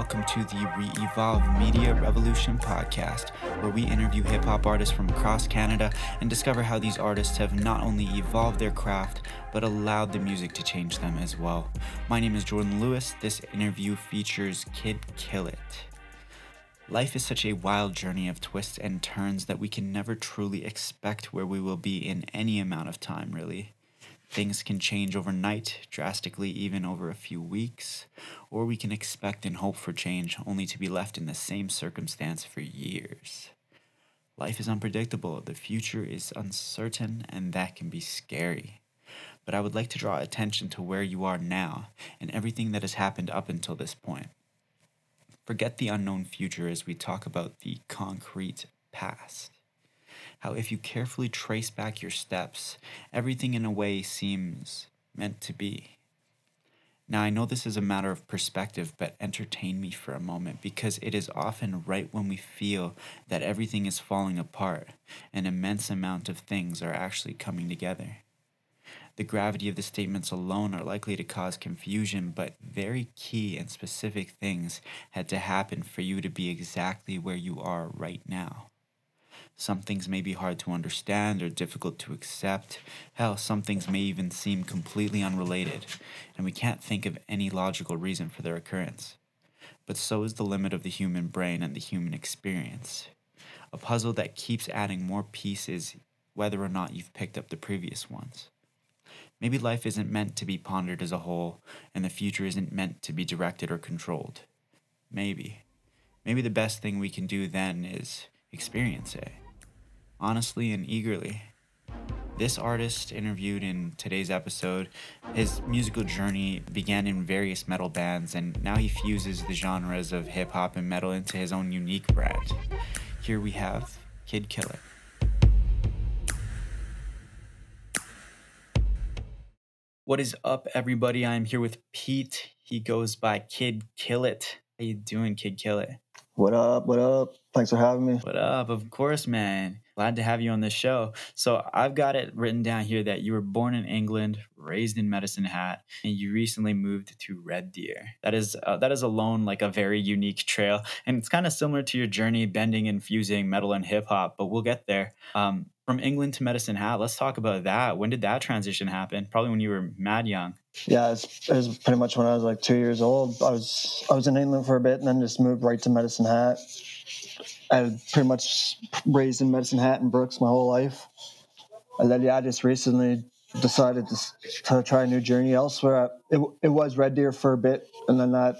welcome to the Re Evolve Media Revolution podcast, where we interview hip hop artists from across Canada and discover how these artists have not only evolved their craft, but allowed the music to change them as well. My name is Jordan Lewis. This interview features Kid Killit. Life is such a wild journey of twists and turns that we can never truly expect where we will be in any amount of time, really. Things can change overnight, drastically, even over a few weeks, or we can expect and hope for change only to be left in the same circumstance for years. Life is unpredictable, the future is uncertain, and that can be scary. But I would like to draw attention to where you are now and everything that has happened up until this point. Forget the unknown future as we talk about the concrete past how if you carefully trace back your steps, everything in a way seems meant to be. Now, I know this is a matter of perspective, but entertain me for a moment because it is often right when we feel that everything is falling apart, an immense amount of things are actually coming together. The gravity of the statements alone are likely to cause confusion, but very key and specific things had to happen for you to be exactly where you are right now. Some things may be hard to understand or difficult to accept. Hell, some things may even seem completely unrelated, and we can't think of any logical reason for their occurrence. But so is the limit of the human brain and the human experience. A puzzle that keeps adding more pieces, whether or not you've picked up the previous ones. Maybe life isn't meant to be pondered as a whole, and the future isn't meant to be directed or controlled. Maybe. Maybe the best thing we can do then is experience it honestly and eagerly. This artist interviewed in today's episode, his musical journey began in various metal bands, and now he fuses the genres of hip hop and metal into his own unique brand. Here we have Kid Killit. What is up, everybody? I'm here with Pete. He goes by Kid Killit. How you doing, Kid Killit? What up? What up? Thanks for having me. What up? Of course, man. Glad to have you on the show. So, I've got it written down here that you were born in England, raised in Medicine Hat, and you recently moved to Red Deer. That is uh, that is alone like a very unique trail, and it's kind of similar to your journey bending and fusing metal and hip hop. But we'll get there. Um, from England to Medicine Hat, let's talk about that. When did that transition happen? Probably when you were mad young. Yeah, it was pretty much when I was like two years old. I was I was in England for a bit, and then just moved right to Medicine Hat I pretty much raised in Medicine Hat and Brooks my whole life. And then, yeah, I just recently decided to, to try a new journey elsewhere. It, it was Red Deer for a bit, and then that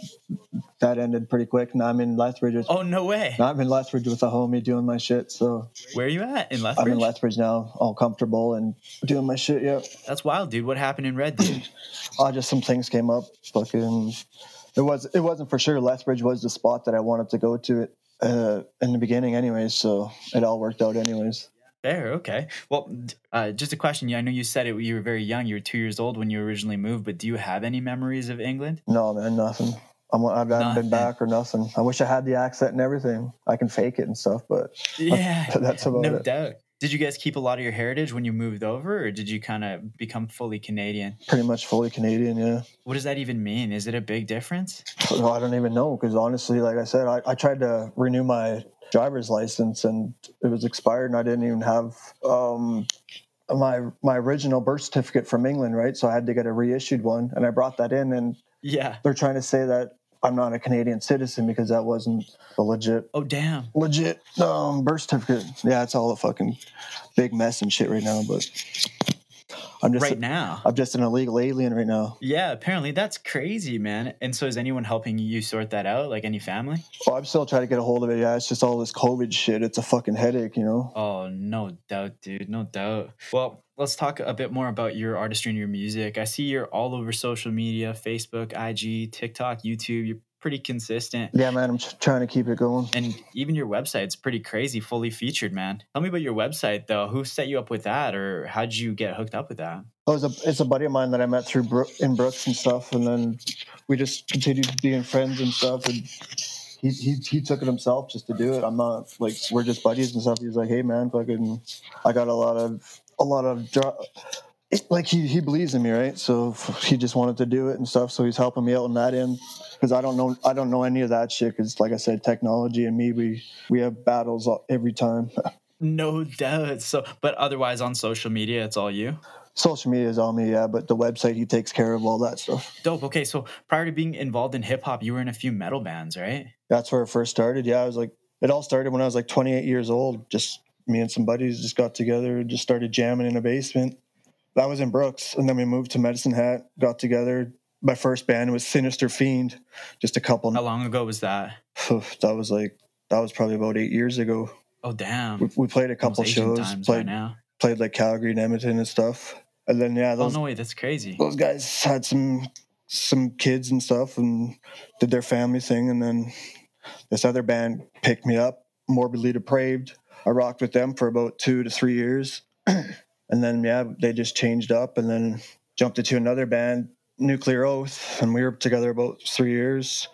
that ended pretty quick. Now I'm in Lethbridge. Oh no way! Now I'm in Lethbridge with a homie doing my shit. So where are you at in Lethbridge? I'm in Lethbridge now, all comfortable and doing my shit. Yep. that's wild, dude. What happened in Red Deer? oh, just some things came up. Fucking, it was it wasn't for sure. Lethbridge was the spot that I wanted to go to. It uh, in the beginning, anyways. So it all worked out, anyways. There, okay. Well, uh, just a question. I know you said it. You were very young. You were two years old when you originally moved. But do you have any memories of England? No, man, nothing. I'm, I haven't been back or nothing. I wish I had the accent and everything. I can fake it and stuff, but yeah, that's about no it. doubt. Did you guys keep a lot of your heritage when you moved over, or did you kind of become fully Canadian? Pretty much fully Canadian, yeah. What does that even mean? Is it a big difference? No, I don't even know because honestly, like I said, I, I tried to renew my driver's license and it was expired, and I didn't even have um, my my original birth certificate from England, right? So I had to get a reissued one, and I brought that in, and yeah, they're trying to say that I'm not a Canadian citizen because that wasn't a legit. Oh damn. Legit um, birth certificate. Yeah, it's all a fucking big mess and shit right now. But I'm just right now. I'm just an illegal alien right now. Yeah, apparently that's crazy, man. And so, is anyone helping you sort that out? Like any family? Oh, I'm still trying to get a hold of it. Yeah, it's just all this COVID shit. It's a fucking headache, you know. Oh, no doubt, dude. No doubt. Well, let's talk a bit more about your artistry and your music. I see you're all over social media Facebook, IG, TikTok, YouTube. You're pretty consistent. Yeah, man, I'm trying to keep it going. And even your website's pretty crazy, fully featured, man. Tell me about your website, though. Who set you up with that, or how'd you get hooked up with that? Oh, it's a, it's a buddy of mine that I met through Bro- in Brooks and stuff, and then we just continued being friends and stuff. And he, he he took it himself just to do it. I'm not like we're just buddies and stuff. He was like, "Hey, man, fucking, I got a lot of a lot of." like he he believes in me, right? So he just wanted to do it and stuff. So he's helping me out on that end because I don't know I don't know any of that shit. Because like I said, technology and me, we we have battles every time. no doubt. So, but otherwise on social media, it's all you. Social media is all me, yeah. But the website, he takes care of all that stuff. Dope. Okay, so prior to being involved in hip hop, you were in a few metal bands, right? That's where it first started. Yeah, I was like, it all started when I was like 28 years old. Just me and some buddies just got together, just started jamming in a basement that was in Brooks, and then we moved to Medicine Hat, got together. My first band was Sinister Fiend, just a couple. How long ago was that? that was like that was probably about eight years ago. Oh damn! We, we played a couple shows. Played now. Played like Calgary and Edmonton and stuff. And then yeah, oh, those, oh no way, that's crazy. Those guys had some some kids and stuff, and did their family thing. And then this other band picked me up, Morbidly Depraved. I rocked with them for about two to three years. and then yeah, they just changed up and then jumped into another band, Nuclear Oath, and we were together about three years.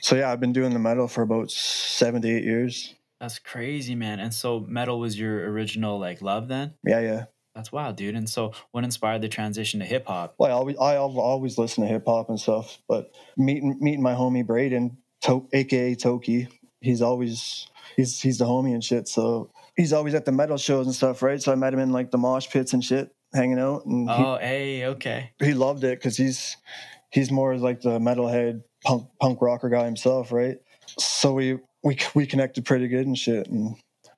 So yeah, I've been doing the metal for about seven to eight years. That's crazy, man. And so metal was your original like love then? Yeah, yeah. That's wild, dude. And so, what inspired the transition to hip hop? Well, I always, I always listen to hip hop and stuff. But meeting meeting my homie Braden, to- aka Toki, he's always he's he's the homie and shit. So he's always at the metal shows and stuff, right? So I met him in like the mosh pits and shit, hanging out. And oh, he, hey, okay. He loved it because he's he's more like the metalhead punk punk rocker guy himself, right? So we we we connected pretty good and shit, and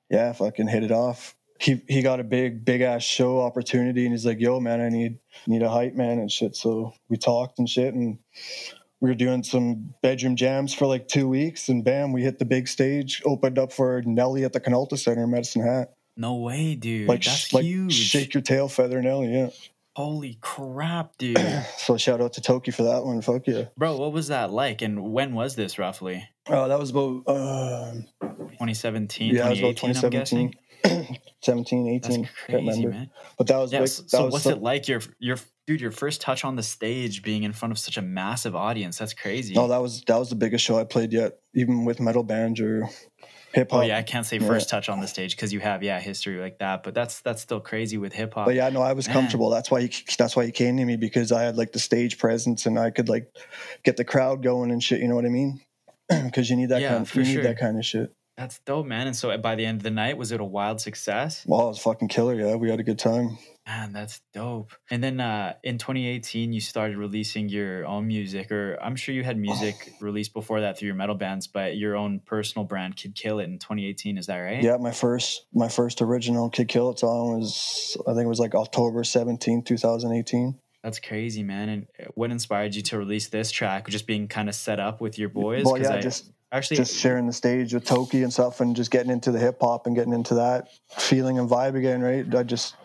yeah, fucking hit it off. He he got a big big ass show opportunity, and he's like, "Yo, man, I need need a hype man and shit." So we talked and shit, and we were doing some bedroom jams for like two weeks, and bam, we hit the big stage. Opened up for Nelly at the Canalta Center in Medicine Hat. No way, dude. Like, That's like huge. Shake your tail feather, Nelly. Yeah. Holy crap, dude. so shout out to Toki for that one. Fuck yeah. Bro, what was that like? And when was this roughly? Oh, that was about uh, 2017, yeah, 2018, I'm guessing. 17, 18. That's crazy, man. But that was yeah, like, so, that so was what's it like your your dude, your first touch on the stage being in front of such a massive audience? That's crazy. No, that was that was the biggest show I played yet, even with metal bands or hip oh, hop. Oh yeah, I can't say first yeah. touch on the stage because you have yeah history like that, but that's that's still crazy with hip hop. But yeah, no, I was Man. comfortable. That's why he that's why he came to me because I had like the stage presence and I could like get the crowd going and shit. You know what I mean? Because you need that yeah, kind. Of, you sure. need that kind of shit. That's dope, man. And so uh, by the end of the night, was it a wild success? Well, it was fucking killer. Yeah, we had a good time. Man, that's dope. And then uh, in 2018, you started releasing your own music, or I'm sure you had music released before that through your metal bands, but your own personal brand, Kid Killit, in 2018. Is that right? Yeah, my first my first original Kid Killit song was I think it was like October 17, 2018. That's crazy, man. And uh, what inspired you to release this track? Just being kind of set up with your boys? Well, yeah, I, just actually just sharing the stage with Toki and stuff, and just getting into the hip hop and getting into that feeling and vibe again, right? I just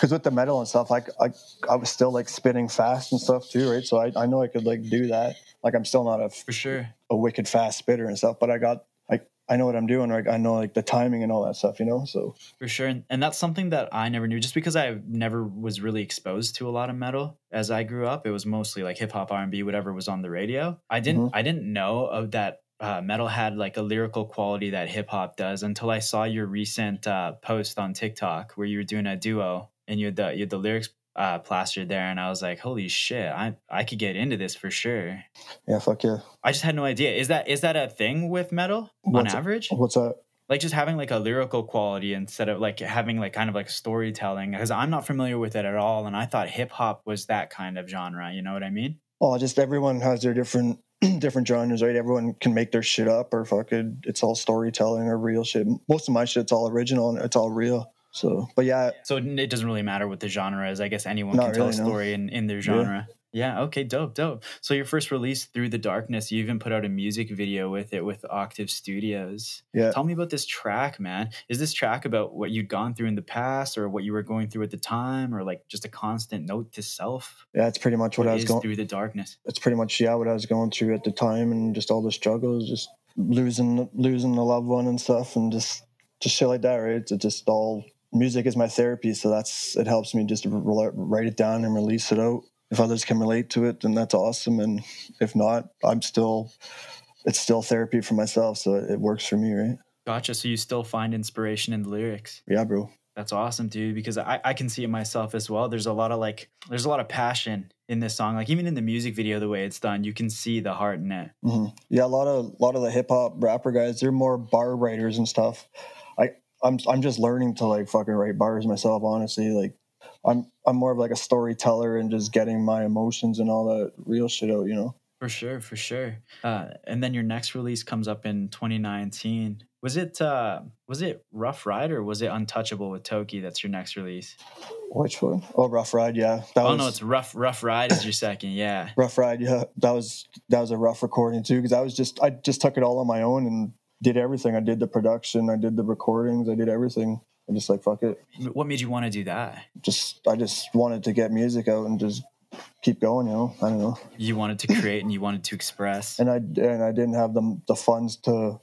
because with the metal and stuff, like I, I was still like spinning fast and stuff too, right? So I, I know I could like do that. Like I'm still not a for sure a wicked fast spitter and stuff, but I got like I know what I'm doing. Like I know like the timing and all that stuff, you know. So for sure, and, and that's something that I never knew, just because I never was really exposed to a lot of metal as I grew up. It was mostly like hip hop, R and B, whatever was on the radio. I didn't Mm-hmm. I didn't know of that uh, metal had like a lyrical quality that hip hop does until I saw your recent uh, post on TikTok where you were doing a duo and you had the you had the lyrics uh, plastered there, and I was like, holy shit, I I could get into this for sure. yeah, fuck yeah. I just had no idea. Is that is that a thing with metal What's- on average? What's that? like just having like a lyrical quality instead of like having like kind of like storytelling because i'm not familiar with it at all and i thought hip hop was that kind of genre you know what i mean Well, just everyone has their different different genres, right? Everyone can make their shit up or fucking it's all storytelling or real shit. Most of my shit's all original and it's all real. So, but yeah, so it doesn't really matter what the genre is i guess anyone can tell a really, no. story in, in their genre yeah. okay dope dope so your first release through the darkness you even put out a music video with it with octave studios yeah. tell me about this track man is this track about what you'd gone through in the past or what you were going through at the time or like just a constant note to self Yeah, it's pretty much what I was going through the darkness it's pretty much yeah what I was going through at the time and just all the struggles, just losing losing a loved one and stuff, and just just shit like that. Right? It's just all music is my therapy, so that's it helps me just to re- write it down and release it out. If others can relate to it, then that's awesome, and if not, I'm still it's still therapy for myself, so it, works for me, right? Gotcha. So you still find inspiration in the lyrics. Yeah, bro. That's awesome, dude, because I, I can see it myself as well. There's a lot of like there's a lot of passion in this song. Like even in the music video, the way it's done, you can see the heart in it. hmm Yeah, a lot of a lot of the hip hop rapper guys, they're more bar writers and stuff. I I'm I'm just learning to like fucking write bars myself. Honestly, like I'm I'm more of like a storyteller and just getting my emotions and all that real shit out. You know. For sure, for sure. Uh, and then your next release comes up in 2019. Was it uh, was it Rough Ride or was it Untouchable with Toki? That's your next release. Which one? Oh, Rough Ride. Yeah, that oh was no, it's Rough Rough Ride is your second. Yeah. Rough Ride. Yeah, that was that was a rough recording too because I was just I just took it all on my own and did everything. I did the production, I did the recordings, I did everything. I just like fuck it. What made you want to do that? Just I just wanted to get music out and just keep going. You know, I don't know. You wanted to create and you wanted to express. and I and I didn't have the the funds to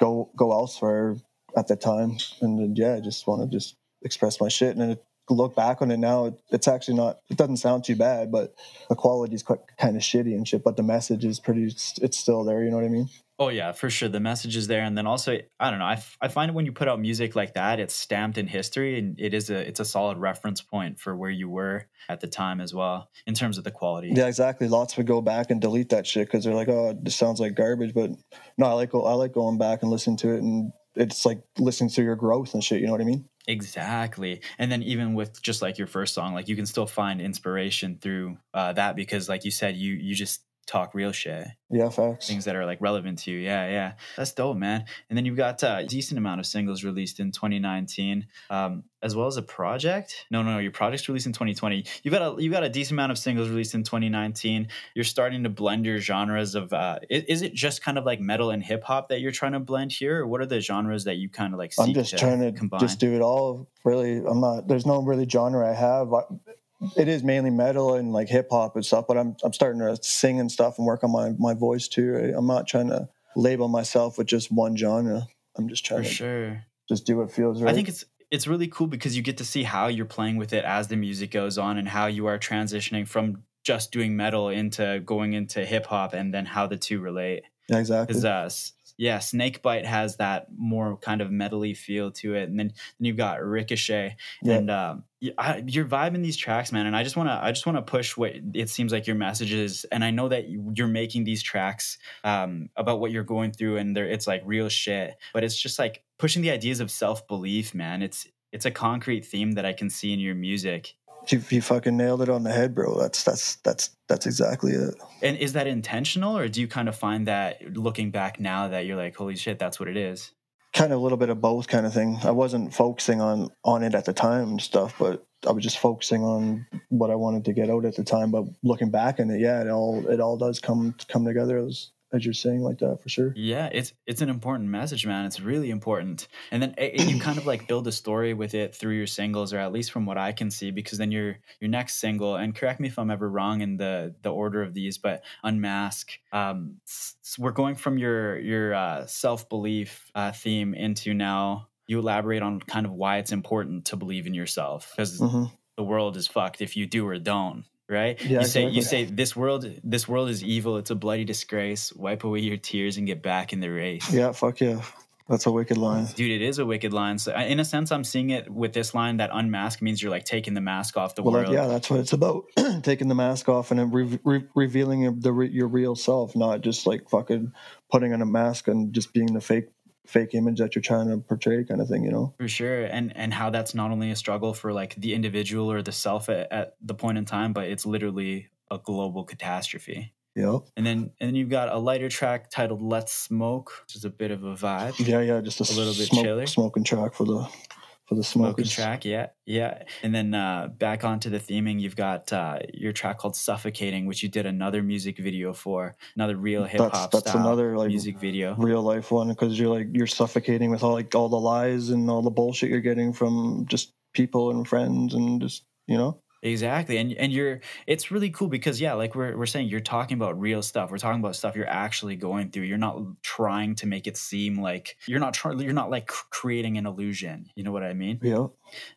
go go elsewhere at the time, and then, yeah, I just want to just express my shit. And look back on it now, it, it's actually not. It doesn't sound too bad, but the quality is quite kind of shitty and shit. But the message is pretty. It's still there. You know what I mean? Oh yeah, for sure. The message is there, and then also, I don't know. I, f- I find when you put out music like that, it's stamped in history, and it is a it's a solid reference point for where you were at the time as well in terms of the quality. Yeah, exactly. Lots would go back and delete that shit because they're like, "Oh, this sounds like garbage." But no, I like I like going back and listening to it, and it's like listening to your growth and shit. You know what I mean? Exactly. And then even with just like your first song, like you can still find inspiration through uh, that because, like you said, you you just talk real shit, Yeah, facts. things that are like relevant to you. Yeah, yeah, that's dope, man. And then you've got uh, a decent amount of singles released in 2019, um, as well as a project. No, no, no, your project's released in 2020. You've got a you've got a decent amount of singles released in 2019. You're starting to blend your genres of. Uh, is, is it just kind of like metal and hip hop that you're trying to blend here, or what are the genres that you kind of like? I'm just to trying to combine? just do it all. Really, I'm not. There's no really genre I have. I, it is mainly metal and like hip hop and stuff, but I'm I'm starting to sing and stuff and work on my my voice too. I'm not trying to label myself with just one genre. I'm just trying for to sure. just do what feels right. I think it's it's really cool because you get to see how you're playing with it as the music goes on and how you are transitioning from just doing metal into going into hip hop and then how the two relate. yeah, exactly. Because uh, yeah, Snakebite has that more kind of metally feel to it, and then then you've got Ricochet, Yeah. and um, I, you're vibing these tracks, man. And I just want to I just want to push what it seems like your message is, and I know that you- you're making these tracks um, about what you're going through, and it's like real shit, but it's just like pushing the ideas of self belief, man. It's it's a concrete theme that I can see in your music. You, you fucking nailed it on the head, bro. That's that's that's that's exactly it. And is that intentional, or do you kind of find that looking back now that you're like, holy shit, that's what it is? Kind of a little bit of both, kind of thing. I wasn't focusing on on it at the time and stuff, but I was just focusing on what I wanted to get out at the time. But looking back on it, yeah, it all it all does come come together as as you're saying like that for sure. Yeah, it's it's an important message, man. It's really important. And then it, it- you kind of like build a story with it through your singles, or at least from what I can see, because then your your next single, and correct me if I'm ever wrong in the the order of these, but Unmask. Um, s- s- we're going from your your uh, self belief uh, theme into now. You elaborate on kind of why it's important to believe in yourself, because hmm the world is fucked if you do or don't. Right? Yeah, you say you say this world this world is evil. It's a bloody disgrace. Wipe away your tears and get back in the race. Yeah, fuck yeah, that's a wicked line. Dude, it is a wicked line. So, in a sense, I'm seeing it with this line that unmask means you're like taking the mask off the Well, world. that, yeah, that's what it's about. Taking the mask off and re- re- revealing the re- your real self, not just like fucking putting on a mask and just being the fake fake image that you're trying to portray, kind of thing. You know? For sure, and and how that's not only a struggle for like the individual or the self at, at the point in time, but it's literally a global catastrophe. Yeah, And then and then you've got a lighter track titled "Let's Smoke," which is a bit of a vibe. yeah, yeah. Just a, A little bit smoke, chiller. smoking track for the for the Smoking smokers. track, yeah, yeah. And then uh, back onto the theming, you've got uh, your track called "Suffocating," which you did another music video for, another real hip That's hop that's style another like music video. real life one because you're like you're suffocating with all like all the lies and all the bullshit you're getting from just people and friends and just you know. Exactly. And and you're it's really cool because yeah, like we're we're saying you're talking about real stuff. We're talking about stuff you're actually going through. You're not trying to make it seem like you're not trying you're not like creating an illusion. You know what I mean? Yeah.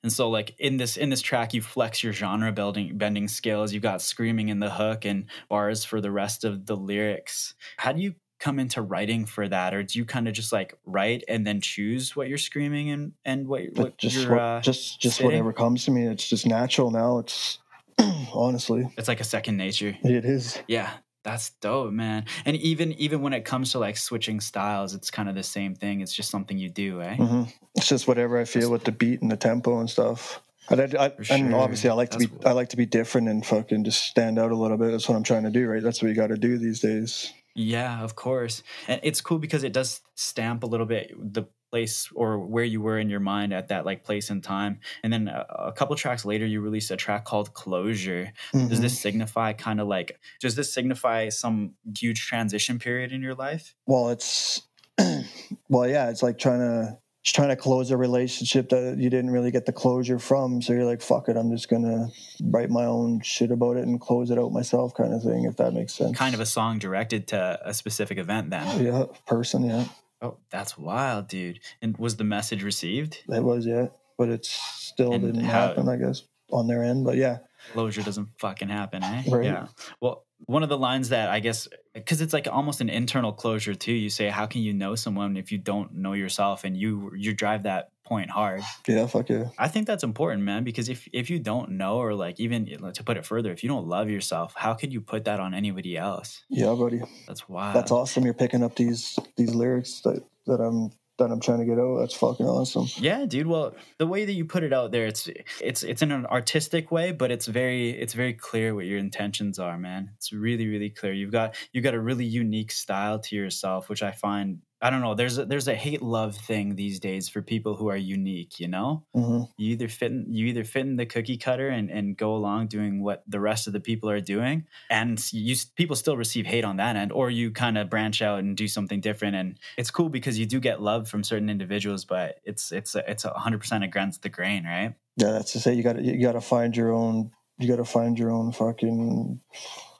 And so like in this in this track you flex your genre bending bending skills. You've got screaming in the hook and bars for the rest of the lyrics. How do you come into writing for that, or do you kind of just like write and then choose what you're screaming and and what, what just you're what, uh, just just whatever comes to me. It's just natural now. It's honestly, it's like a second nature. it is. Yeah, that's dope, man. And even even when it comes to like switching styles, it's kind of the same thing. It's just something you do, eh? hmm It's just whatever I feel with the beat and the tempo and stuff. And, I, I, For and obviously, I like to be That's- I like to be different and fucking just stand out a little bit. That's what I'm trying to do, right? That's what you got to do these days. Yeah, of course. And it's cool because it does stamp a little bit the place or where you were in your mind at that like place and time. And then a, a couple tracks later, you released a track called Closure. Does Mhm. this signify kind of like, does this signify some huge transition period in your life? Well, it's well, yeah. It's like trying to just trying to close a relationship that you didn't really get the closure from. So you're like, fuck it, I'm just gonna write my own shit about it and close it out myself, kind of thing. If that makes sense. Kind of a song directed to a specific event then. yeah, person. Yeah, Oh, that's wild, dude. And was the message received? it was yeah, but it still And didn't how- happen, I guess, on their end. But yeah, closure doesn't fucking happen, eh? Right. Yeah. Well, one of the lines that I guess because it's like almost an internal closure too. You say, "How can you know someone if you don't know yourself?" And you you drive that point hard. yeah, fuck yeah. I think that's important, man. Because if if you don't know, or like even to put it further, if you don't love yourself, how could you put that on anybody else? Yeah, buddy. That's wild. That's awesome. You're picking up these these lyrics that, that I'm that I'm trying to get out. That's fucking awesome. Yeah, dude. Well, the way that you put it out there, it's it's it's in an artistic way, but it's very it's very clear what your intentions are, man. It's really really clear. You've got you've got a really unique style to yourself, which I find I don't know. There's a, there's a hate love thing these days for people who are unique. You know, hmm you either fit in, you either fit in the cookie cutter and, and go along doing what the rest of the people are doing, and you people still receive hate on that end, or you kind of branch out and do something different. And it's cool because you do get love from certain individuals, but it's it's it's a hundred percent against the grain, right? Yeah, that's to say you got you got to find your own you got to find your own fucking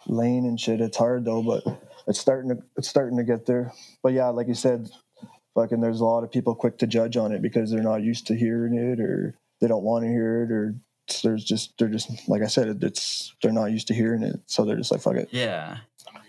lane and shit. It's hard though, but it's starting to it's starting to get there. But yeah, like you said, fucking there's a lot of people quick to judge on it because they're not used to hearing it or they don't want to hear it or there's just they're just like I said it's they're not used to hearing it, so they're just like fuck it. Yeah,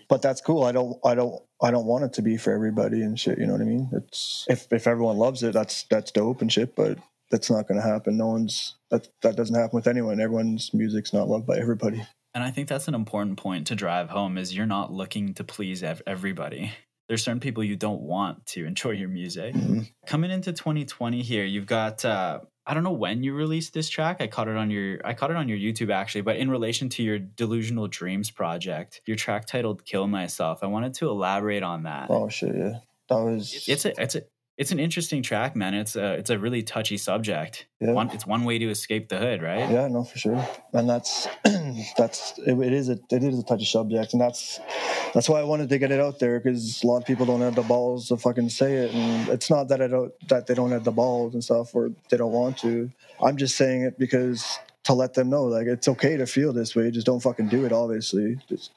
But that's cool. I don't I don't I don't want it to be for everybody and shit. You know what I mean? It's if if everyone loves it, that's that's dope and shit. But that's not going to happen. No one's that that doesn't happen with anyone. Everyone's music's not loved by everybody. And I think that's an important point to drive home: is you're not looking to please ev- everybody. There's certain people you don't want to enjoy your music. Mhm. coming into 2020 here you've got uh i don't know when you released this track i caught it on your i caught it on your youtube actually but in relation to your delusional dreams project your track titled kill myself i wanted to elaborate on that Oh shit, yeah. That was it's a it's a it's an interesting track man it's a it's a really touchy subject yeah. one it's one way to escape the hood right Yeah, no, for sure, and that's that's it, it is a it is a touchy subject, and that's that's why I wanted to get it out there because a lot of people don't have the balls to fucking say it, and it's not that I don't that they don't have the balls and stuff or they don't want to. I'm just saying it because to let them know like it's okay to feel this way, just don't fucking do it. Obviously, Just-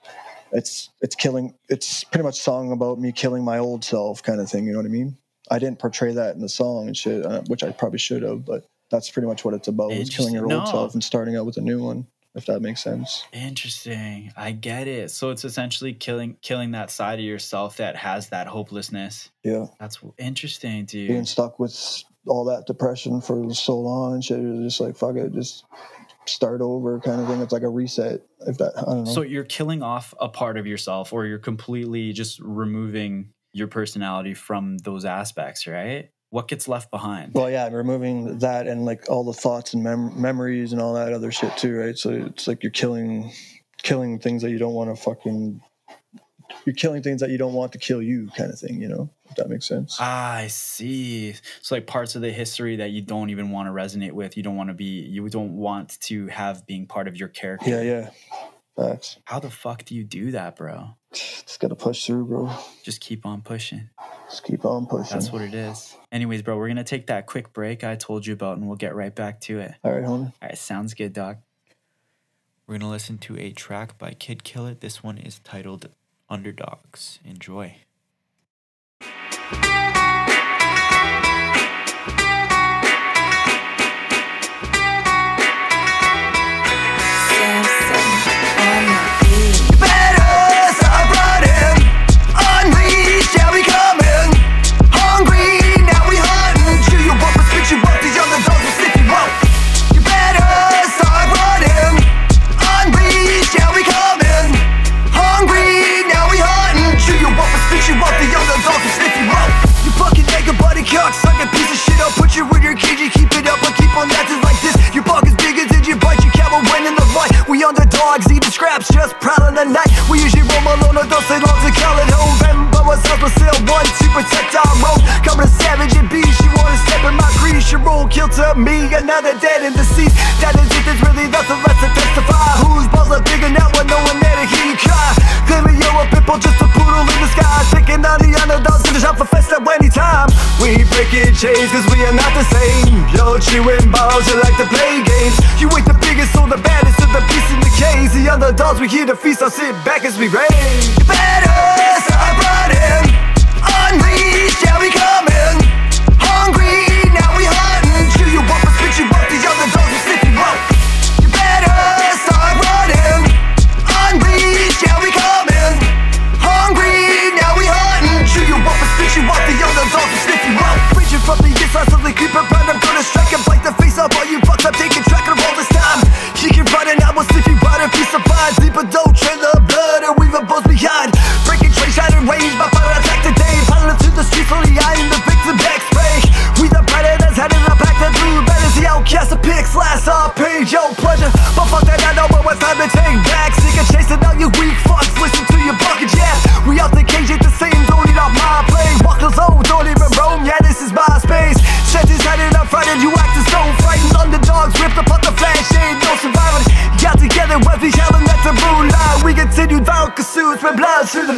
it's it's killing. It's pretty much a song about me killing my old self, kind of thing. You know what I mean? I didn't portray that in the song and shit, uh, which I probably should have, but that's pretty much what it's about: is killing your old No. self and starting out with a new one. If that makes sense. interesting i get it so it's essentially killing killing that side of yourself that has that hopelessness Yeah, that's interesting dude being stuck with all that depression for so long and shit, you're just like fuck it, just start over, kind of thing. It's like a reset. If that, I don't know. So you're killing off a part of yourself, or you're completely just removing your personality from those aspects, right? What gets left behind? Well, yeah, removing that and like all the thoughts and mem- memories and all that other shit too, right? So it's like you're killing, killing things that you don't want to fucking. You're killing things that you don't want to kill you, kind of thing. You know, if that makes sense. Ah, I see. So like parts of the history that you don't even want to resonate with, you don't want to be, you don't want to have being part of your character. yeah, yeah. Facts. How the fuck do you do that, bro? Just gotta push through, bro. Just keep on pushing. Just keep on pushing. That's what it is. Anyways, bro, we're gonna take that quick break I told you about, and we'll get right back to it. All right, homie. All right, sounds good, doc. We're to listen to a track by Kid Killit. This one is titled Underdogs. Enjoy. Scraps, just of the night. We usually roam alone, or don't stay long to call it home. Remember ourselves, but still one to protect our road. Coming to savage and beast, you wanna step in my crease. Your role kill to me, another dead in the seat. That is it, there's really nothing left to testify. Whose balls are bigger now when no one there to hear you cry? Claiming you're a pitbull, just a poodle in the sky. Picking on the underdogs, gonna jump for festa anytime. We breaking chains, cause we are not the same. Yo, chewing balls, you like to play games. You ain't the biggest or the baddest the beast in the cage. The underdogs, we here to feast, I'll sit back as we. You better start running. Unleash, yeah, we coming. Hungry, now we hunting. Chew you up and spit you up, the underdogs sniff you up. You better start running. Yeah, we coming. Hungry, now we hunting. Chew you up spit you the sniff you up. Reaching from the inside, slowly creeping round. I'm gonna strike and bite the face off all you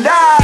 blood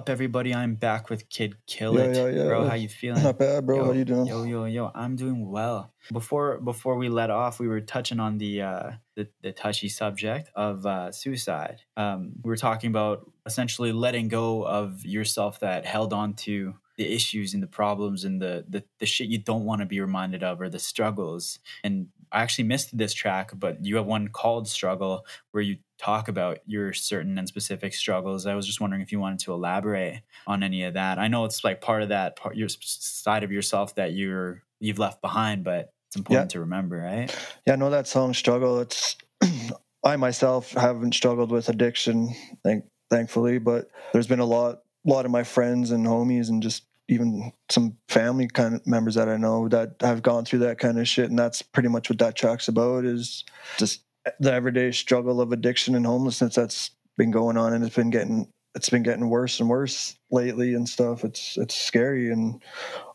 up, everybody? I'm back with Kid Kill Yeah, It. yeah, yeah. Bro, how you feeling? Not bad, bro. Yo, How you doing? Yo, yo, yo, I'm doing well. Before before we let off, we were touching on the uh the, the touchy subject of uh suicide. Um we were talking about essentially letting go of yourself that held on to the issues and the problems and the the, the shit you don't want to be reminded of or the struggles. And I actually missed this track, but you have one called Struggle where you talk about your certain and specific struggles. I was just wondering if you wanted to elaborate on any of that. I know it's like part of that part your side of yourself that you're you've left behind, but it's important to remember, right? Yeah, I know that song struggle. It's I myself haven't struggled with addiction, thank thankfully, but there's been a lot lot of my friends and homies and just even some family kind of members that I know that have gone through that kind of shit and that's pretty much what that track's about is just the everyday struggle of addiction and homelessness that's been going on and it's been getting it's been getting worse and worse lately and stuff. It's it's scary and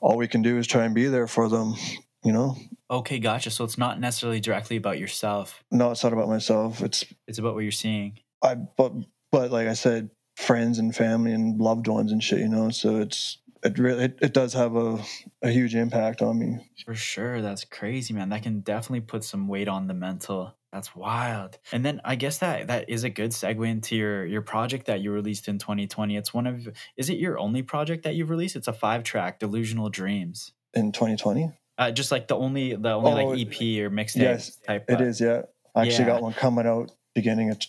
all we can do is try and be there for them, you know? Okay, gotcha. So it's not necessarily directly about yourself. No, it's not about myself. It's It's about what you're seeing. I but but like I said, friends and family and loved ones and shit, you know. So it's it really it, it does have a, a huge impact on me. For sure. That's crazy, man. That can definitely put some weight on the mental. That's wild. And then I guess that that is a good segue into your your project that you released in 2020. It's one of is it your only project that you've released? It's a five track, Delusional Dreams. In 2020, Uh, just like the only the only Oh, like EP or mixtape yes, type. it uh, is. Yeah, I actually yeah. got one coming out beginning of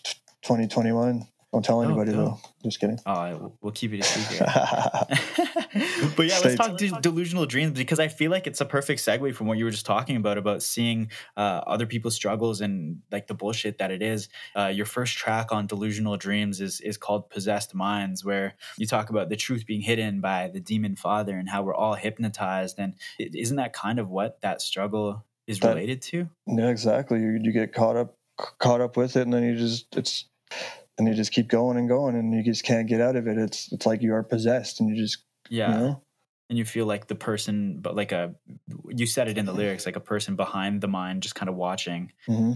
2021. Don't tell Oh, anybody dope. though. Just kidding. Oh, we'll keep it a secret. but yeah, Stay let's talk de- delusional dreams because I feel like it's a perfect segue from what you were just talking about about seeing uh, other people's struggles and like the bullshit that it is. Uh, your first track on delusional dreams is is called Possessed Minds, where you talk about the truth being hidden by the demon father and how we're all hypnotized. And isn't that kind of what that struggle is That- related to? yeah, exactly. You you get caught up caught up with it, and then you just it's and you just keep going and going, and you just can't get out of it. It's it's like you are possessed, and you just Yeah. you know. and you feel like the person but like a you said it in the lyrics like a person behind the mind just kind of watching hmm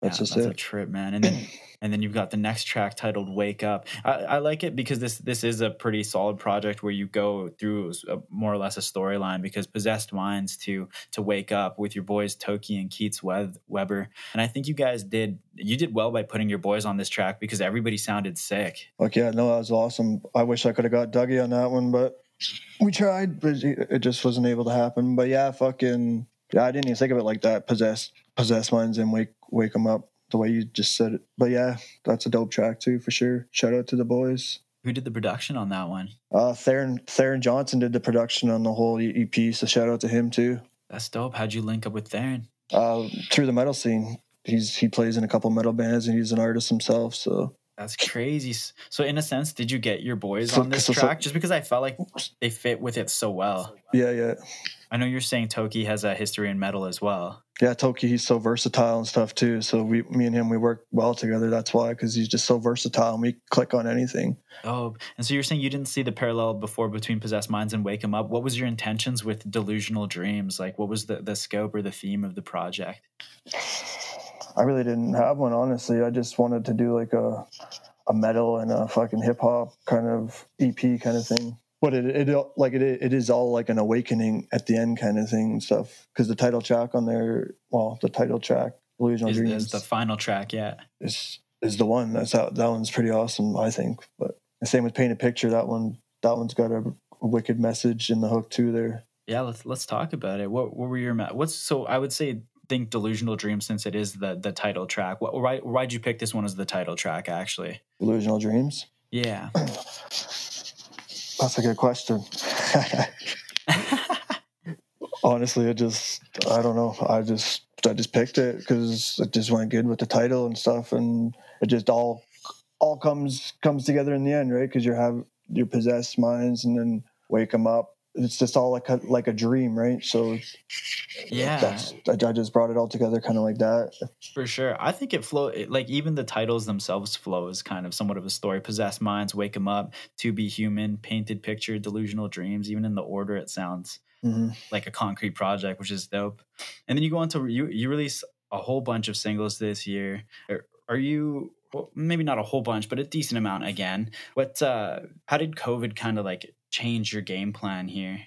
That's Yeah, just that's a trip, man. And then and then you've got the next track titled "Wake Up." I, I like it because this this is a pretty solid project where you go through a, more or less a storyline. Because possessed minds to to wake up with your boys Toki and Keats Web, Weber, and I think you guys did you did well by putting your boys on this track because everybody sounded sick. Like, yeah, no, that was awesome. I wish I could have got Dougie on that one, but we tried, but it it just wasn't able to happen. But yeah, fucking, yeah, I didn't even think of it like that. Possessed, possessed minds and wake, wake them up the way you just said it. But yeah, that's a dope track too, for sure. Shout out to the boys. Who did the production on that one? Uh, Theron, Theron Johnson did the production on the whole EP, so shout out to him too. That's dope. How'd you link up with Theron? Uh, through the metal scene, he's he plays in a couple metal bands and he's an artist himself. So That's crazy. So, in a sense, did you get your boys So- on this so- so- track just because I felt like they fit with it so well? yeah, yeah. I know you're saying Toki has a history in metal as well. Yeah, Toki, he's so versatile and stuff too. So we, me and him, we work well together. That's why, because he's just so versatile and we click on anything. Oh, and so you're saying you didn't see the parallel before between Possessed Minds and Wake 'em Up. What was your intentions with Delusional Dreams? Like, what was the, the scope or the theme of the project? I really didn't have one, honestly. I just wanted to do like a, a metal and a fucking hip hop kind of EP kind of thing. But it, it like it, it is all like an awakening at the end kind of thing and stuff. Because the title track on there, well, the title track, Illusional Is, Dreams, is the final track yet? is is the one. That's out. That one's pretty awesome, I think. But the same with Paint a Picture. That one, that one's got a, a wicked message in the hook too. There. Yeah, let's let's talk about it. What what were your what's so I would say think Delusional Dreams since it is the the title track. What why why'd you pick this one as the title track actually? delusional Dreams? Yeah. That's a good question. Honestly, I just I don't know. I just I just picked it because it just went good with the title and stuff, and it just all all comes comes together in the end, right? Because you have your possessed minds, and then wake them up. It's just all like a like a dream, right? So Yeah. that's I, I just brought it all together, kind of like that. For sure. I think it flow it- like even the titles themselves flow as kind of somewhat of a story. Possessed minds, wake them up, to be human, painted picture, delusional dreams. Even in the order, it sounds hmm like a concrete project, which is dope. And then you go on to you you release a whole bunch of singles this year. Are, are you well, maybe not a whole bunch, but a decent amount again? What uh how did COVID kind of like change your game plan here?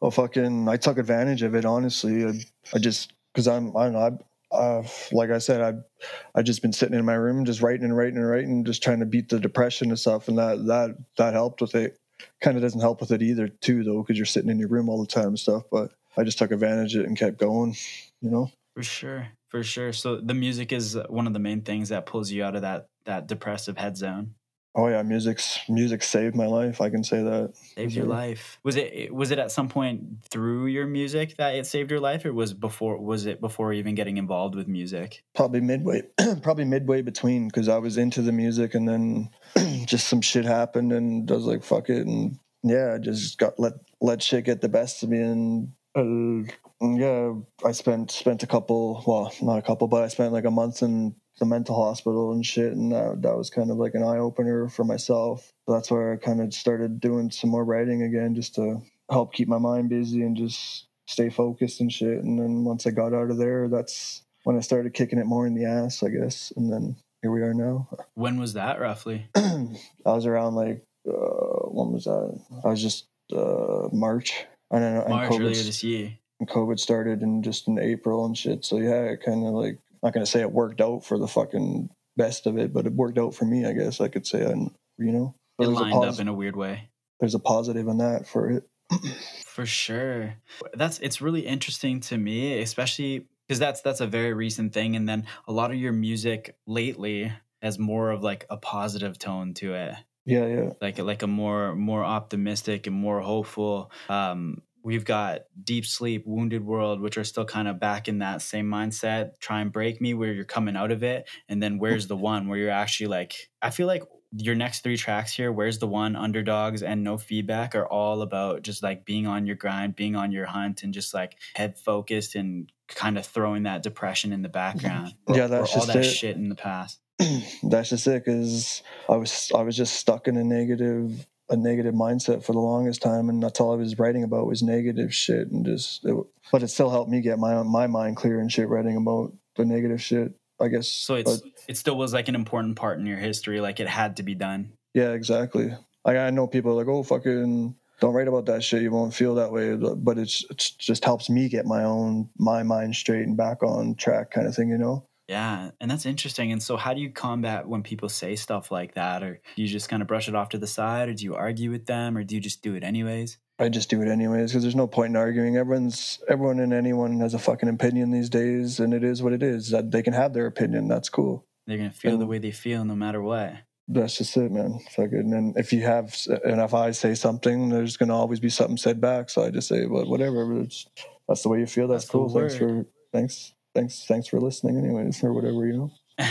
Well, fucking, I took advantage of it. Honestly, I, I just because I'm I don't know. I, uh, like I said, I I just been sitting in my room, just writing and writing and writing, just trying to beat the depression and stuff, and that that that helped with it. Kind of doesn't help with it either, too, though, because you're sitting in your room all the time and stuff. But I just took advantage of it and kept going. You know, For sure. For sure. So the music is one of the main things that pulls you out of that that depressive head zone. Oh yeah, music's music saved my life. I can say that. Saved your life. Was it was it at some point through your music that it saved your life or was before was it before even getting involved with music? probably midway probably midway between because i was into the music and then just some shit happened and i was like fuck it and yeah i just got let let shit get the best of me and uh, yeah i spent spent a couple well not a couple but i spent like a month in the mental hospital and shit and that, that was kind of like an eye-opener for myself that's where i kind of started doing some more writing again just to help keep my mind busy and just stay focused and shit and then once i got out of there that's when I started kicking it more in the ass, I guess. And then here we are now. When was that roughly? I was around like, uh, when was that? I was just uh, March. And then and March earlier this year. and COVID started in just in April and shit. So yeah, it kind of like, not going to say it worked out for the fucking best of it, but it worked out for me, I guess I could say. And, you know, It lined up in a weird way. there's a positive in that for it. For sure. That's it's really interesting to me, especially because that's that's a very recent thing. And then a lot of your music lately has more of like a positive tone to it. Yeah, yeah. like like a more more optimistic and more hopeful um we've got deep sleep wounded world which are still kind of back in that same mindset. Try and break me where you're coming out of it and then where's the one where you're actually like i feel like your next three tracks here where's the one underdogs and no feedback are all about just like being on your grind being on your hunt and just like head focused and kind of throwing that depression in the background Yeah, that's all just that it. shit in the past. That's just it because i was i was just stuck in a negative a negative mindset for the longest time and that's all i was writing about was negative shit and just it, but it still helped me get my my mind clear and shit writing about the negative shit I guess. So it's but- it still was like an important part in your history. Like it had to be done. Yeah, exactly. Like I know people are like, oh, fucking, don't write about that shit. You won't feel that way. But it's it's just helps me get my own my mind straight and back on track, kind of thing. You know. Yeah, and that's interesting. And so, how do you combat when people say stuff like that, or do you just kind of brush it off to the side, or do you argue with them, or do you just do it anyways? I just do it anyways because there's no point in arguing. Everyone's everyone and anyone has a fucking opinion these days, and it is what it is. That they can have their opinion. That's cool. They're gonna feel the way they feel, no matter what. That's just it, man. Fucking, and if you have, and if I say something, there's gonna always be something said back. So I just say, well, whatever. It's, that's the way you feel. That's, That's cool. Thanks for thanks, thanks, thanks for listening, anyways, or whatever. You know.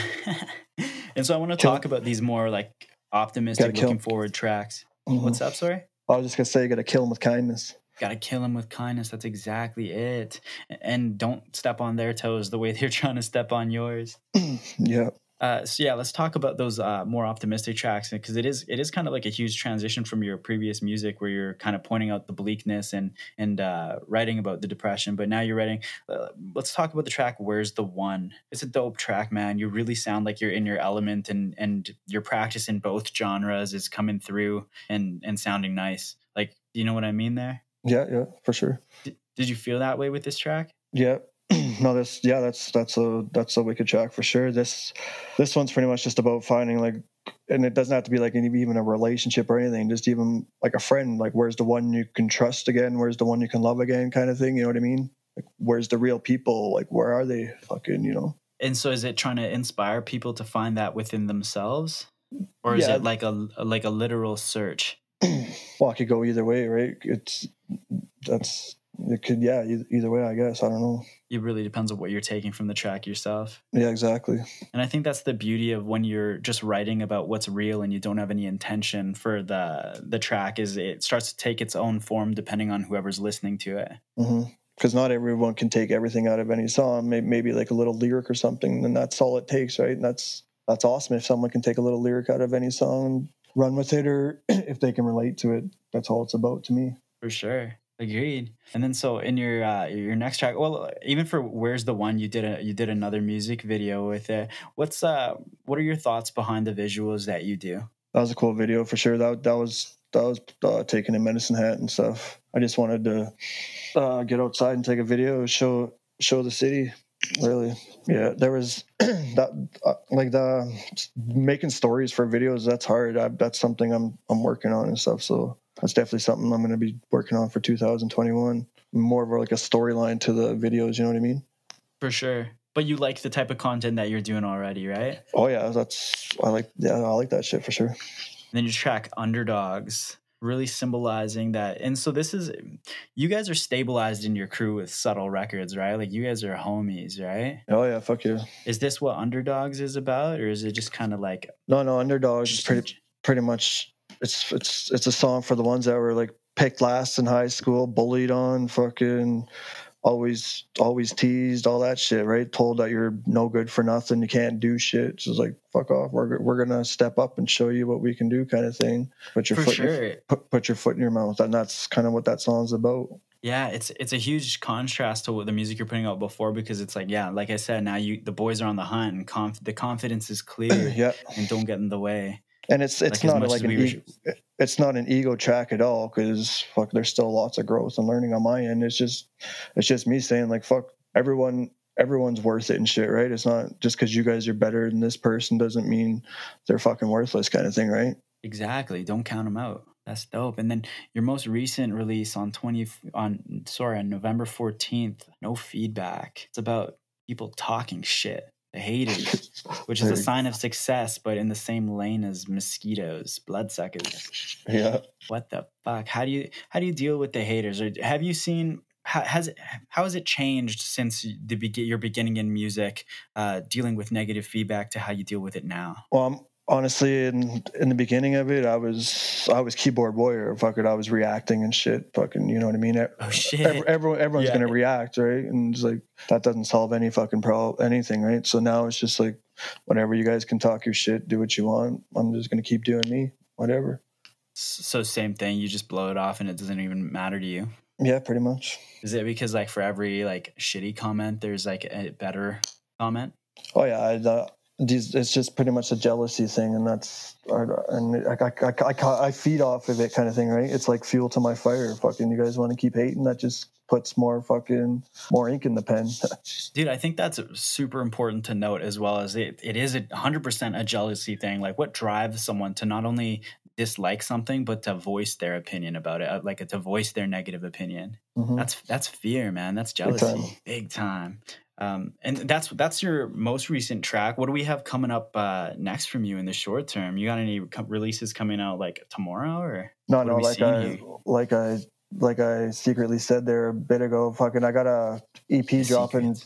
and so, I want to talk about these more like optimistic, looking forward tracks. Mhm. What's up? Sorry. I was just gonna say, you gotta kill them with kindness. Gotta kill them with kindness. That's exactly it. And don't step on their toes the way they're trying to step on yours. Yeah. Uh, so yeah, let's talk about those uh, more optimistic tracks because it is it is kind of like a huge transition from your previous music where you're kind of pointing out the bleakness and and uh, writing about the depression, but now you're writing. Uh, let's talk about the track "Where's the One." It's a dope track, man. You really sound like you're in your element and and your practice in both genres is coming through and and sounding nice. Like, do you know what I mean there? Yeah, yeah, for sure. Did, did you feel that way with this track? Yeah. No, this yeah, that's that's a that's a wicked track for sure. This this one's pretty much just about finding like and it doesn't have to be like any, even a relationship or anything, just even like a friend, like where's the one you can trust again, where's the one you can love again kind of thing, you know what I mean? Like where's the real people? Like where are they? Fucking, you know. And so, is it trying to inspire people to find that within themselves, or is Yeah. it like a like a literal search? well, it could go either way, right? It's that's it could yeah, either, either way, I guess. I don't know. It really depends on what you're taking from the track yourself. Yeah, exactly. And I think that's the beauty of when you're just writing about what's real and you don't have any intention for the the track is it starts to take its own form depending on whoever's listening to it. Mm-hmm. Because not everyone can take everything out of any song. Maybe, maybe like a little lyric or something, and that's all it takes, right? And that's that's awesome if someone can take a little lyric out of any song and run with it, or if they can relate to it. That's all it's about to me. For sure. Agreed. And then so in your uh, your next track, well, even for "Where's the One," you did a you did another music video with it. What's uh what are your thoughts behind the visuals that you do? That was a cool video for sure. That that was that was uh, taking a Medicine Hat and stuff. I just wanted to uh, get outside and take a video, show show the city. Really, yeah. There was that uh, like the making stories for videos. That's hard. I, that's something I'm I'm working on and stuff. So that's definitely something I'm going to be working on for 2021. More of like a storyline to the videos. You know what I mean? For sure. But you like the type of content that you're doing already, right? Oh yeah, that's I like yeah I like that shit for sure. And then your track underdogs really symbolizing that and so this is you guys are stabilized in your crew with subtle records right like you guys are homies right Oh yeah, fuck yeah. is this what underdogs is about or is it just kind of like No, no, underdogs is pretty pretty much it's it's it's a song for the ones that were like picked last in high school, bullied on, fucking always always teased, all that shit, right? Told that you're no good for nothing, you can't do shit. So it's like fuck off. We're we're gonna step up and show you what we can do, kind of thing. Put your for foot in your, put, put your foot in your mouth, and that's kind of what that song's about. yeah it's it's a huge contrast to what the music you're putting out before because it's like yeah like i said now you the boys are on the hunt and conf, the confidence is clear yeah, and don't get in the way and it's it's Like, not like an e- it's not an ego track at all because fuck there's still lots of growth and learning on my end it's just it's just me saying like fuck everyone everyone's worth it and shit right it's not just because you guys are better than this person doesn't mean they're fucking worthless kind of thing right Exactly. Don't count them out. That's dope. And then your most recent release on 20 on sorry, on November 14th, no feedback. It's about people talking shit. The haters, which is a sign of success, but in the same lane as mosquitoes, bloodsuckers. yeah What the fuck? How do you how do you deal with the haters? Or have you seen how has it how has it changed since the begin your beginning in music, uh, dealing with negative feedback to how you deal with it now? well I'm, honestly in in the beginning of it i was i was keyboard warrior fuck it i was reacting and shit fucking you know what i mean Oh shit! Every, everyone, everyone's Yeah. gonna react, right? And it's like that doesn't solve any fucking problem, anything, right? So now it's just like, whatever you guys can talk your shit, do what you want. I'm just gonna keep doing me, whatever. So same thing. You just blow it off, and it doesn't even matter to you. Yeah, pretty much. Is it because like for every like shitty comment, there's like a better comment? Oh yeah, I, uh, these, it's just pretty much a jealousy thing, and that's and I, I, I, I, I feed off of it, kind of thing, right? It's like fuel to my fire. Fucking, you guys want to keep hating? That just puts more fucking more ink in the pen. Dude, I think that's super important to note as well as it, it is a 100% a jealousy thing. Like what drives someone to not only dislike something but to voice their opinion about it, uh, like to voice their negative opinion. Mm-hmm. That's that's fear, man. That's jealousy. Big time. Big time. Um, and that's that's your most recent track. What do we have coming up uh, next from you in the short term? You got any releases coming out like tomorrow or? No, no. Like I, like I, like I secretly said there a bit ago. Fucking, I got a EP dropping,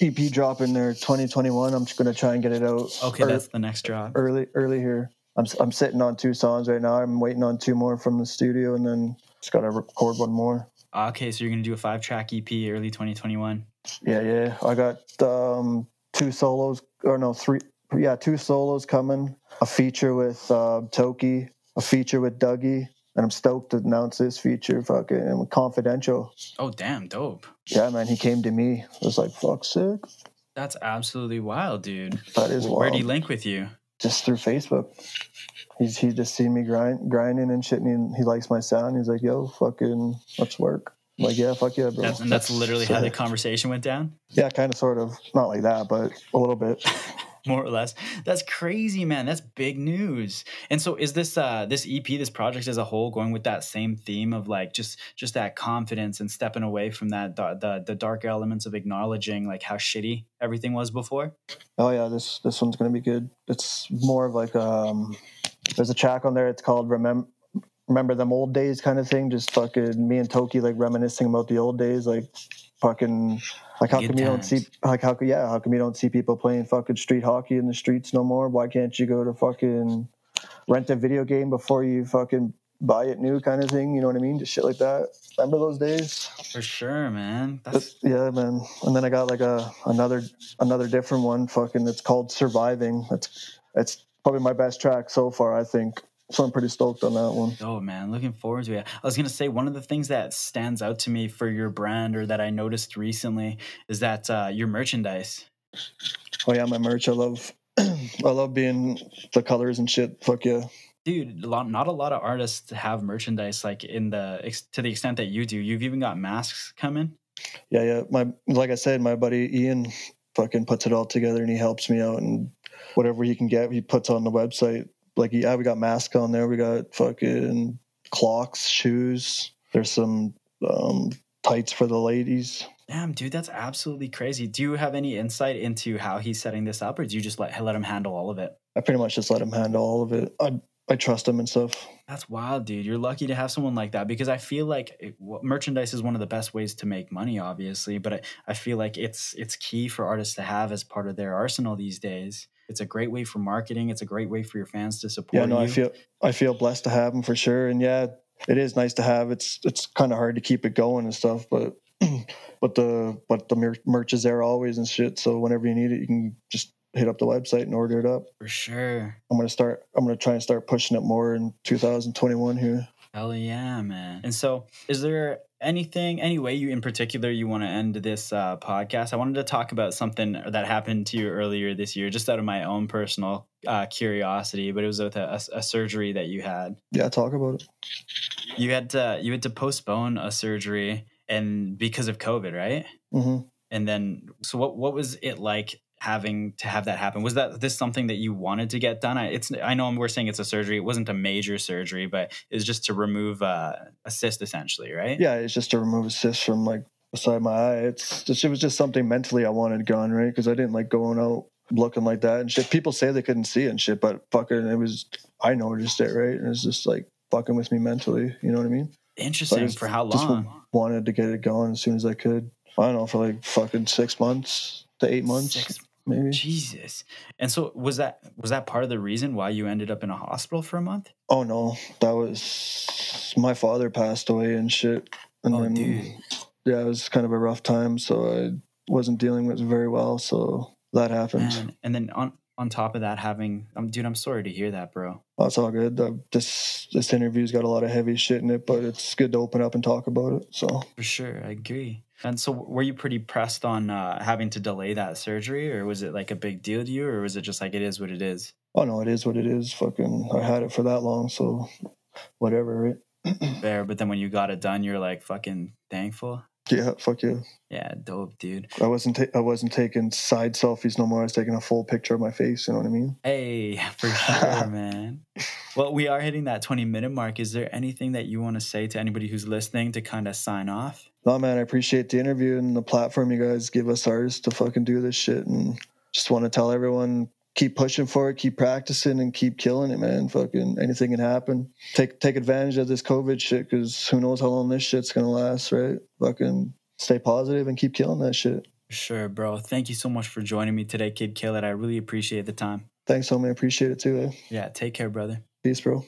EP dropping there 2021. I'm just gonna try and get it out. Okay, that's the next drop. Early, early here. I'm I'm sitting on two songs right now. I'm waiting on two more from the studio, and then just gotta record one more. Okay, so you're gonna do a five track EP early 2021. Yeah, yeah. I got um, two solos, or no, three. Yeah, two solos coming. A feature with uh, Toki, a feature with Dougie, and I'm stoked to announce this feature. Fucking confidential. Oh damn, dope. Yeah, man. He came to me. I was like, "Fuck, sick." That's absolutely wild, dude. That is wild. Where did he link with you? Just through Facebook. He's he just seen me grind grinding and shit, and he, he likes my sound. He's like, "Yo, fucking, let's work." like, yeah, fuck yeah, bro. That's, and that's literally so, how the conversation went down. Yeah, kind of, sort of, not like that, but a little bit. More or less. That's crazy, man. That's big news. And so, is this uh this EP, this project as a whole, going with that same theme of like just just that confidence and stepping away from that the the dark elements of acknowledging like how shitty everything was before? Oh yeah, this this one's gonna be good. It's more of like um there's a track on there. It's called "Remember remember them old days kind of thing. Just fucking me and Toki like reminiscing about the old days, like fucking like how Good come times. you don't see like how yeah how come you don't see people playing fucking street hockey in the streets no more? Why can't you go to fucking rent a video game before you fucking buy it new kind of thing? You know what I mean? Just shit like that. Remember those days? For sure, man. That's... Yeah, man. And then I got like a another another different one. Fucking, it's called Surviving. That's it's probably my best track so far. I think so I'm pretty stoked on that one. Oh man, looking forward to it. I was gonna say one of the things that stands out to me for your brand or that I noticed recently is that uh, your merchandise. Oh yeah, my merch. I love, I love being the colors and shit. Fuck yeah. Dude, not a lot of artists have merchandise like in the to the extent that you do. You've even got masks coming. Yeah, yeah. My like I said, my buddy Ian fucking puts it all together and he helps me out and whatever he can get, he puts on the website like yeah, we got masks on there. We got fucking clocks, shoes. There's some um, tights for the ladies. Damn, dude, that's absolutely crazy. Do you have any insight into how he's setting this up, or do you just let let him handle all of it? I pretty much just let him handle all of it. I I trust him and stuff. That's wild, dude. You're lucky to have someone like that because I feel like it, merchandise is one of the best ways to make money, obviously. But I, I feel like it's it's key for artists to have as part of their arsenal these days. It's a great way for marketing. It's a great way for your fans to support. Yeah, no, you. I feel I feel blessed to have them for sure. And yeah, it is nice to have. It's it's kind of hard to keep it going and stuff, but but the but the merch is there always and shit. So whenever you need it, you can just hit up the website and order it up. For sure. I'm gonna start. I'm gonna try and start pushing it more in 2021 here. Hell yeah, man. And so, is there anything, any way you in particular you want to end this uh, podcast? I wanted to talk about something that happened to you earlier this year, just out of my own personal uh, curiosity, but it was with a, a, a, surgery that you had. Yeah, talk about it. You had to you had to postpone a surgery, and because of COVID, right? Mm-hmm. And then, so what what was it like having to have that happen. Was that this something that you wanted to get done? I, it's i know we're saying it's a surgery. It wasn't a major surgery but it's just to remove uh, a cyst essentially right? Yeah it's just to remove a cyst from like beside my eye. It's just, it was just something mentally i wanted gone right? Because i didn't like going out looking like that and shit. People say they couldn't see it and shit but fucking it was i noticed it right? And it's just like fucking with me mentally you know what i mean? Interesting. So for how long? just wanted to get it going as soon as i could. I don't know for like fucking six months to eight months. Six maybe. Jesus. And so was that was that part of the reason why you ended up in a hospital for a month? Oh no, that was my father passed away and shit. And oh, then, dude. Yeah, it was kind of a rough time, so I wasn't dealing with it very well. So that happened. Man. And then on on top of that, having, um, dude, I'm sorry to hear that, bro. That's all good. Uh, this this interview's got a lot of heavy shit in it, but it's good to open up and talk about it. So for sure, I agree. And so, were you pretty pressed on uh, having to delay that surgery, or was it like a big deal to you, or was it just like it is what it is? Oh no, it is what it is. Fucking, I had it for that long, so whatever. Right? There, but then when you got it done, you're like fucking thankful. Yeah, fuck yeah. Yeah, dope, dude. I wasn't ta- I wasn't taking side selfies no more. I was taking a full picture of my face. You know what I mean? Hey, for sure, man. Well, we are hitting that 20 minute mark. Is there anything that you want to say to anybody who's listening to kind of sign off? No, man, I appreciate the interview and the platform you guys give us artists to fucking do this shit. And just want to tell everyone keep pushing for it, keep practicing, and keep killing it, man. Fucking anything can happen. Take take advantage of this COVID shit because who knows how long this shit's gonna last, right? Fucking stay positive and keep killing that shit. Sure, bro. Thank you so much for joining me today, Kid Killit. I really appreciate the time. Thanks, homie. I appreciate it too. Eh? Yeah, take care, brother. Peace, bro.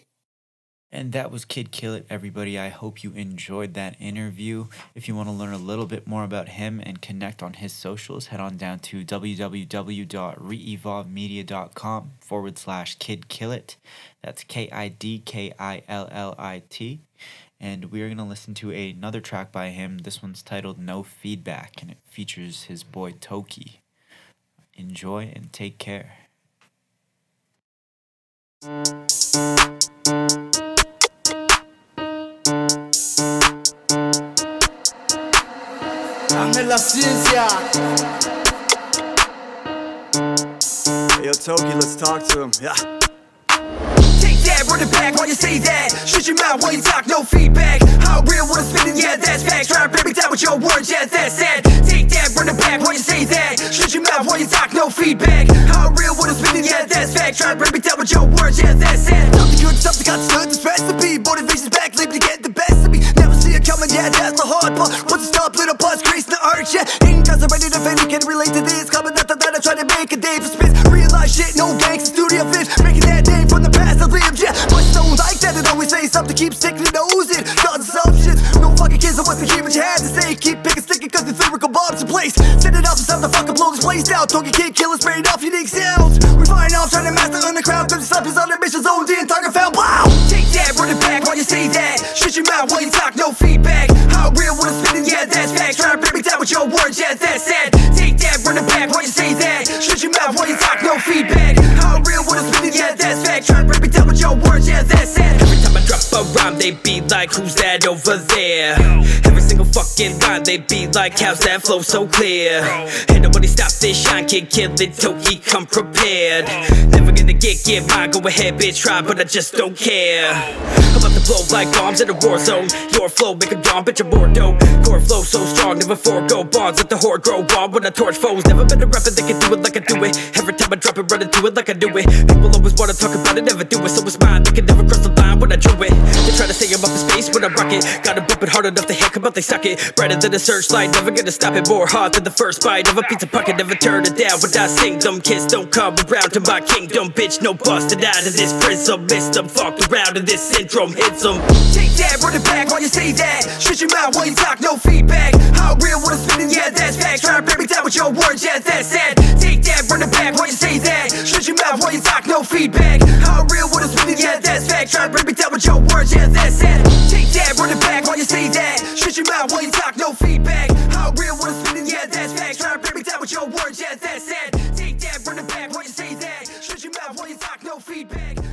And that was Kid Killit, everybody. I hope you enjoyed that interview. If you want to learn a little bit more about him and connect on his socials, head on down to www.reevolvemedia.com forward slash Kid Killit. That's K I D K I L L I T. And we are going to listen to another track by him. This one's titled No Feedback, and it features his boy Toki. Enjoy and take care. Hey, yo, Toki, let's talk to him. Yeah. Run it back while you say that. Shut your mouth while you talk, no feedback. How real what I'm spitting, yeah, that's facts. Try to break me down with your words, yeah, that's sad. Take that, run it back while you say that. Shut your mouth while you talk, no feedback. How real what I'm spitting, yeah, that's facts. Try to break me down with your words, yeah, that's sad. Something good, something got stood, this recipe. Motivation's back, leave to get the best of me. Never see it coming, yeah, that's the hard part. What's the stop, little buzz, crease the arch, yeah. Ain't just ready to fade, can relate to this. Coming after that, I try to make a day for spits. Realize shit, no gangsta studio fish. Making that name from the past I lived, yeah. But don't like that, and always say something, keep sticking your nose in. Thoughts assumptions, no fucking kids, I wasn't hear what you had to say. Keep picking, sticking, cause the lyrical bombs in place. Send it off, it's time to fucking blow this place down. Talking kid, killer, spraying off unique sounds. We find off, trying to master on the crowd, cause the stuff is on the mission, zoned in, target found. Wow! Take that, run it back while you say that. Shut your mouth while you talk, no feedback. How real what I'm spitting, yeah, that's facts. Try to break me down with your words, yeah, that's sad. Take that, run it back while you say that. Shut your mouth while you that's facts. Try to break me down with your words, yeah, that's sad. Every time I drop a rhyme, they be like, who's that over there? Every single fucking line, they be like, how's that flow so clear? Ain't nobody stop this shine, kid, kill it, he come prepared. Never gonna get, get mine, go ahead, bitch, try, but I just don't care. I'm about to blow like bombs in a war zone. Your flow make 'em yawn, bitch, more dope. Core flow so strong, never forego bonds. Let the horde grow on when I torch foes. Never been a rapper that can do it like I do it. Every time I drop it, run into it like I do it. People always wanna talk about it, never do it. So it's mine, they can never cross the line when I drew it. They try to say I'm up in space when I rock it. Gotta bump it hard enough to hit, come out, they suck it. Brighter than a searchlight, never gonna stop it. More hard than the first bite of a pizza pocket, never turn it down. When I sing, them kids don't come around to my kingdom, bitch. No busted out of this prism. Missed them, fucked around, and this syndrome hits them. Take that, run it back while you say that. Shut your mouth while you talk, no feedback. How real what I'm spitting, yeah, that's facts. Try to break me down with your words, yeah, that's sad. Take that, run it back while you say that. Shut your mouth while you talk, no feedback bag. How real what is with it? Yeah, that's fact. Try to break me down with your words, yeah, that's sad. Take that, run it back while you say that. Shut your mouth while you talk, no feedback. How real what is with it? Yeah, that's fact. Try to break me down with your words, yeah, that's sad. Take that, run it back while you say that. Shut your mouth while you talk, no feedback.